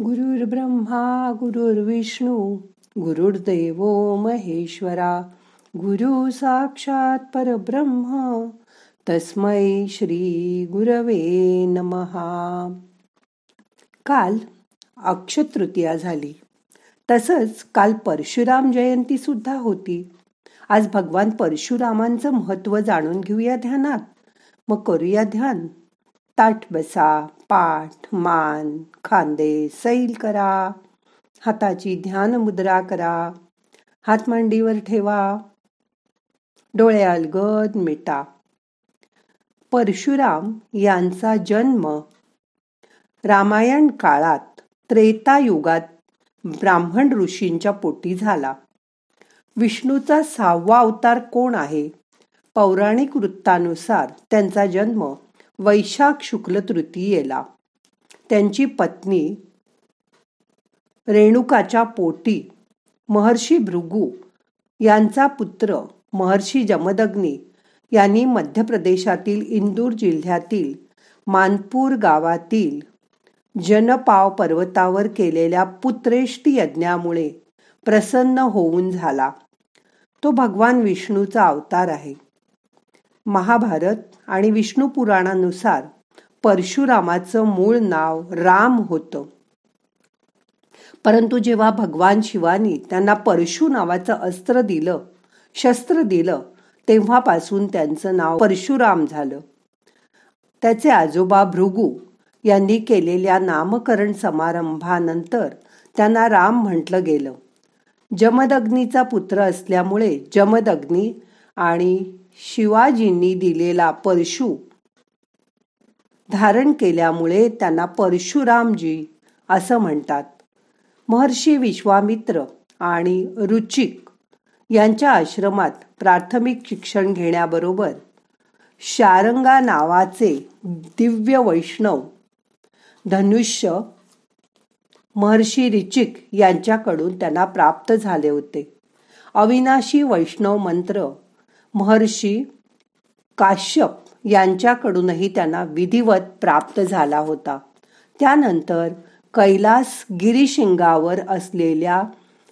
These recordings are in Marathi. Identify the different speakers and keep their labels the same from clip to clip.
Speaker 1: ब्रह्मा गुरुर्विष्णू गुरुर्देव महेश्वरा गुरु साक्षात परब्रह्म तस्मै श्री गुरवे नमहा काल अक्षतृतीया झाली. तसंच काल परशुराम जयंती सुद्धा होती. आज भगवान परशुरामांचं महत्त्व जाणून घेऊया ध्यानात. मग करूया ध्यान. ताठ बसा पाठ मान. खांदे सैल करा हाताची ध्यान मुद्रा करा हात मांडीवर ठेवा डोळे अलगद मिटा. परशुराम यांचा जन्म रामायण काळात त्रेता युगात ब्राह्मण ऋषींच्या पोटी झाला. विष्णूचा सहावा अवतार कोण आहे? पौराणिक वृत्तानुसार त्यांचा जन्म वैशाख शुक्ल तृतीयेला. त्यांची पत्नी रेणुकाच्या पोटी महर्षी भृगू यांचा पुत्र महर्षी जमदग्नी यांनी मध्य प्रदेशातील इंदूर जिल्ह्यातील मानपूर गावातील जनपाव पर्वतावर केलेल्या पुत्रेष्टी यज्ञामुळे प्रसन्न होऊन झाला. तो भगवान विष्णूचा अवतार आहे. महाभारत आणि विष्णू पुराणानुसार परशुरामाचं मूळ नाव राम होतं. परंतु जेव्हा भगवान शिवानी त्यांना परशु नावाचं अस्त्र दिलं शस्त्र दिलं तेव्हापासून त्यांचं नाव परशुराम झालं. त्याचे आजोबा भृगू यांनी केलेल्या नामकरण समारंभानंतर त्यांना राम म्हटलं गेलं. जमदग्नीचा पुत्र असल्यामुळे जमदग्नी आणि शिवाजींनी दिलेला परशु धारण केल्यामुळे त्यांना परशुरामजी असं म्हणतात. महर्षी विश्वामित्र आणि रुचिक यांच्या आश्रमात प्राथमिक शिक्षण घेण्याबरोबर शारंगा नावाचे दिव्य वैष्णव धनुष्य महर्षी रिचिक यांच्याकडून त्यांना प्राप्त झाले होते. अविनाशी वैष्णव मंत्र महर्षी काश्यप यांच्याकडूनही त्यांना विधिवत प्राप्त झाला होता. त्यानंतर कैलास गिरीशिंगावर असलेल्या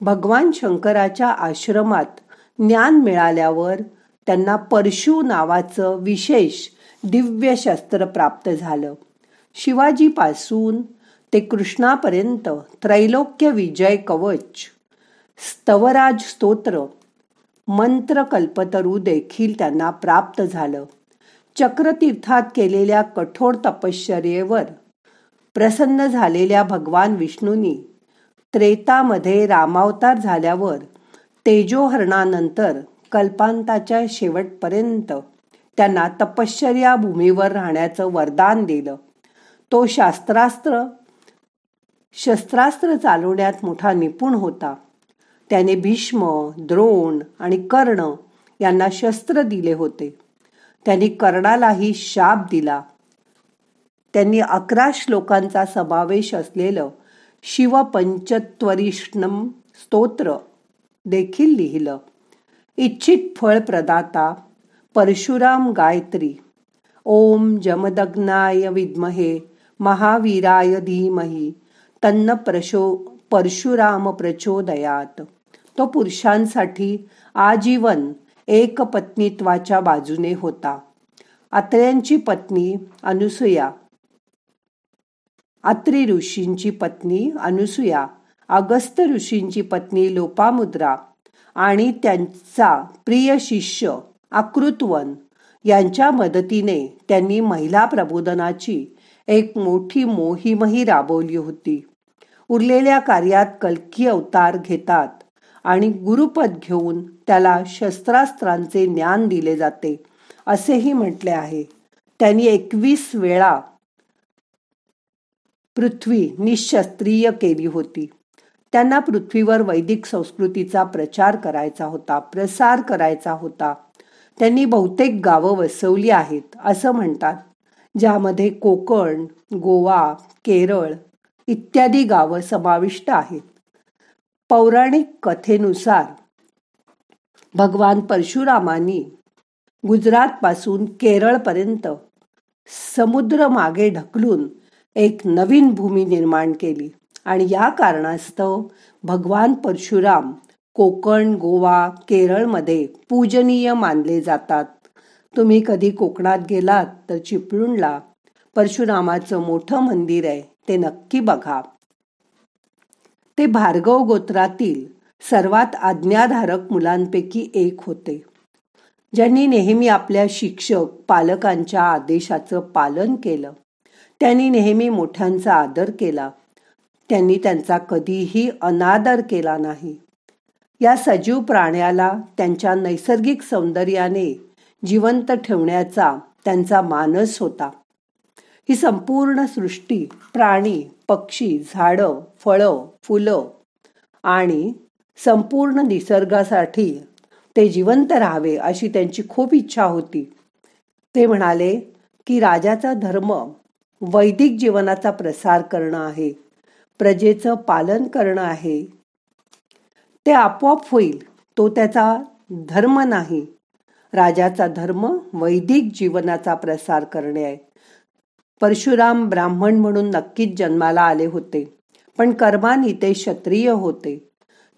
Speaker 1: भगवान शंकराच्या आश्रमात ज्ञान मिळाल्यावर त्यांना परशु नावाचं विशेष दिव्य शस्त्र प्राप्त झालं. शिवाजीपासून ते कृष्णापर्यंत त्रैलोक्य विजय कवच स्तवराज स्तोत्र मंत्रकल्पतरू देखील त्यांना प्राप्त झालं. चक्रतीर्थात केलेल्या कठोर तपश्चर्येवर प्रसन्न झालेल्या भगवान विष्णूंनी त्रेतामध्ये रामावतार झाल्यावर तेजोहरणानंतर कल्पांताच्या शेवटपर्यंत त्यांना तपश्चर्या भूमीवर राहण्याचं वरदान दिलं. तो शास्त्रास्त्र शस्त्रास्त्र चालवण्यात मोठा निपुण होता. त्याने भीष्म द्रोण आणि कर्ण यांना शस्त्र दिले होते. त्यांनी कर्णालाही शाप दिला. त्यांनी अकरा श्लोकांचा समावेश असलेलं शिवपंचत्वरिष्णम स्तोत्र देखील लिहिलं. इच्छित फळ प्रदाता परशुराम गायत्री ओम जमदग्नाय विद्महे महावीराय धीमही तन्न प्रशो परशुराम प्रचोदयात. तो पुरुषांसाठी आजीवन एक पत्नीत्वाच्या बाजूने होता. अत्र्यांची पत्नी अनुसुया. अत्री ऋषींची पत्नी अनुसुया. अगस्त ऋषींची पत्नी लोपामुद्रा. आणि त्यांचा प्रिय शिष्य आकृतवन यांच्या मदतीने त्यांनी महिला प्रबोधनाची एक मोठी मोहीमही राबवली होती. उरलेल्या कार्यात कलकी अवतार घेतात. आणि गुरुपद घेऊन त्याला शस्त्रास्त्रांचे ज्ञान दिले जाते असेही म्हटले आहे. त्यांनी एकवीस वेळा पृथ्वी निशस्त्रीय केली होती. त्यांना पृथ्वीवर वैदिक संस्कृतीचा प्रचार करायचा होता प्रसार करायचा होता. त्यांनी बहुतेक गावं वसवली आहेत असं म्हणतात ज्यामध्ये कोकण गोवा केरळ इत्यादी गावं समाविष्ट आहेत. पौराणिक कथेनुसार भगवान परशुरामांनी गुजरातपासून केरळपर्यंत समुद्र मागे ढकलून एक नवीन भूमी निर्माण केली. आणि या कारणास्तव भगवान परशुराम कोकण गोवा केरळमध्ये पूजनीय मानले जातात. तुम्ही कधी कोकणात गेलात तर चिपळूणला परशुरामाचं मोठं मंदिर आहे ते नक्की बघा. ते भार्गव गोत्रातील सर्वात आज्ञाधारक मुलांपैकी एक होते. ज्यांनी नेहमी आपल्या शिक्षक पालकांच्या आदेशाचं पालन केलं. त्यांनी नेहमी मोठ्यांचा आदर केला. त्यांनी त्यांचा कधीही अनादर केला नाही. या सजीव प्राण्याला त्यांच्या नैसर्गिक सौंदर्याने जिवंत ठेवण्याचा त्यांचा मानस होता. ही संपूर्ण सृष्टी प्राणी पक्षी झाडं फळं फुलं आणि संपूर्ण निसर्गासाठी ते जिवंत राहावे अशी त्यांची खूप इच्छा होती. ते म्हणाले की राजाचा धर्म वैदिक जीवनाचा प्रसार करणं आहे प्रजेचं पालन करणं आहे. ते आपोआप होईल तो त्याचा धर्म नाही. राजाचा धर्म वैदिक जीवनाचा प्रसार करणे आहे. परशुराम ब्राह्मण म्हणून नक्कीच जन्माला आले होते. पण कर्मानी ते क्षत्रिय होते.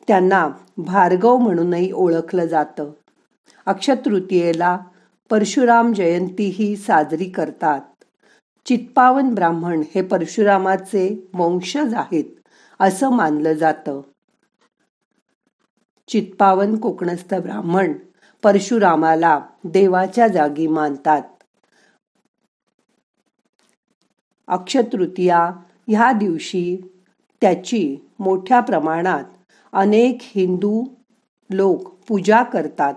Speaker 1: त्यांना भार्गव म्हणूनही ओळखलं जातं. अक्षतृतीयेला परशुराम जयंती ही साजरी करतात. चित्पावन ब्राह्मण हे परशुरामाचे वंशज आहेत असं मानलं जातं. चित्पावन कोकणस्थ ब्राह्मण परशुरामाला देवाच्या जागी मानतात. अक्षतृतीया ह्या दिवशी त्याची मोठ्या प्रमाणात अनेक हिंदू लोक पूजा करतात.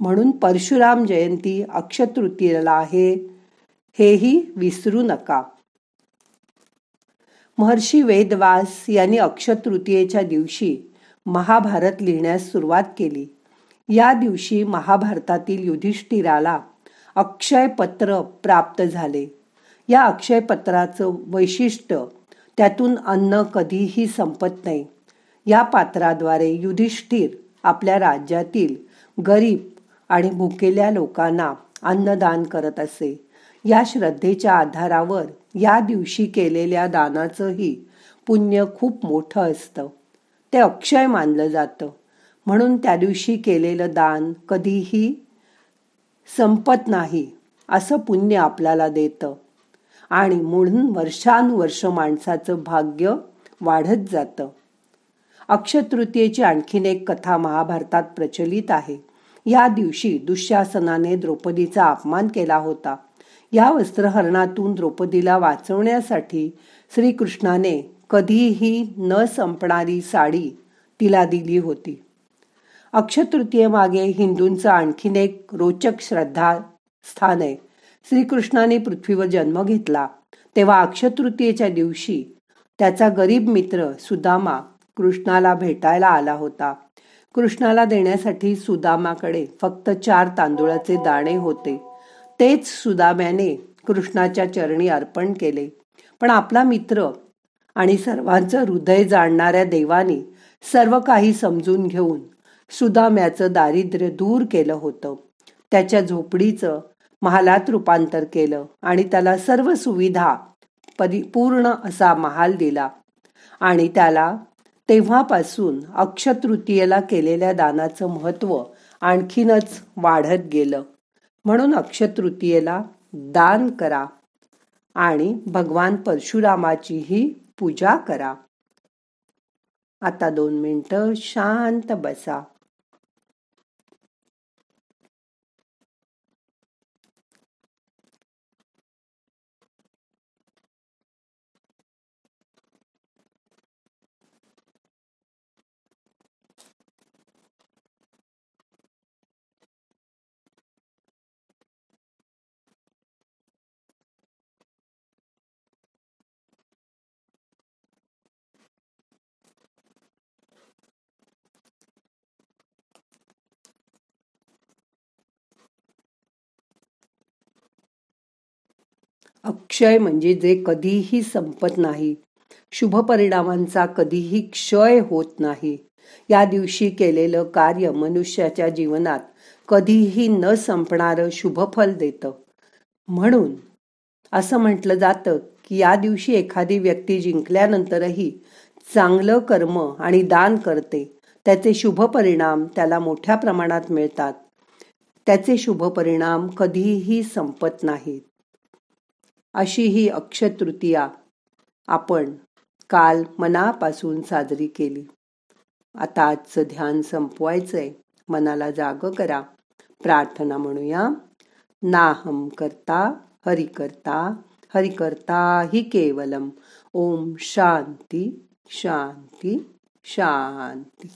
Speaker 1: म्हणून परशुराम जयंती अक्षतृतीयेला आहे हेही विसरू नका. महर्षी वेदवास यांनी अक्षतृतीयेच्या दिवशी महाभारत लिहिण्यास सुरुवात केली. या दिवशी महाभारतातील युधिष्ठिराला अक्षयपत्र प्राप्त झाले. या अक्षयपत्राचं वैशिष्ट्य त्यातून अन्न कधीही संपत नाही. या पात्राद्वारे युधिष्ठिर आपल्या राज्यातील गरीब आणि भुकेल्या लोकांना अन्नदान करत असे. या श्रद्धेच्या आधारावर या दिवशी केलेल्या दानाचंही पुण्य खूप मोठं असतं. ते अक्षय मानलं जातं. म्हणून त्या दिवशी केलेलं दान कधीही संपत नाही असं पुण्य आपल्याला देतं. आणि म्हणून वर्षानुवर्ष माणसाचं भाग्य वाढत जातं. अक्षतृतीयेची आणखीन एक कथा महाभारतात प्रचलित आहे. या दिवशी दुःशासनाने द्रौपदीचा अपमान केला होता. या वस्त्रहरणातून द्रौपदीला वाचवण्यासाठी श्रीकृष्णाने कधीही न संपणारी साडी तिला दिली होती. अक्षतृतीयेमागे हिंदूंचं आणखीन एक रोचक श्रद्धा स्थान आहे. श्रीकृष्णाने पृथ्वीवर जन्म घेतला. तेव्हा अक्षतृतीयेच्या दिवशी त्याचा गरीब मित्र सुदामा कृष्णाला भेटायला आला होता. कृष्णाला देण्यासाठी सुदामाकडे फक्त चार तांदुळाचे दाणे होते. तेच सुदाम्याने कृष्णाच्या चरणी अर्पण केले. पण आपला मित्र आणि सर्वांचं हृदय जाणणाऱ्या देवाने सर्व काही समजून घेऊन सुदाम्याचं दारिद्र्य दूर केलं होतं. त्याच्या झोपडीचं महालात रूपांतर केलं आणि त्याला सर्व सुविधा परिपूर्ण असा महाल दिला. आणि त्याला तेव्हापासून अक्षतृतीयेला केलेल्या दानाचं महत्त्व आणखीनच वाढत गेलं. म्हणून अक्षतृतीयेला दान करा आणि भगवान परशुरामाचीही पूजा करा. आता दोन मिनटं शांत बसा. अक्षय म्हणजे जे कधीही संपत नाही. शुभ परिणामांचा कधीही क्षय होत नाही. या दिवशी केलेलं कार्य मनुष्याच्या जीवनात कधीही न संपणारं शुभफल देतं. म्हणून असं म्हटलं जातं की या दिवशी एखादी व्यक्ती जिंकल्यानंतरही चांगलं कर्म आणि दान करते. त्याचे शुभ परिणाम त्याला मोठ्या प्रमाणात मिळतात. त्याचे शुभ परिणाम कधीही संपत नाहीत. अशी ही अक्षतृतीया आपण काल मनापासून साजरी केली. आता आजचं ध्यान संपवायचंय. मनाला जाग करा. प्रार्थना म्हणूया. नाहम करता हरि करता हरि करता हि केवलम. ओम शांती शांती शांती.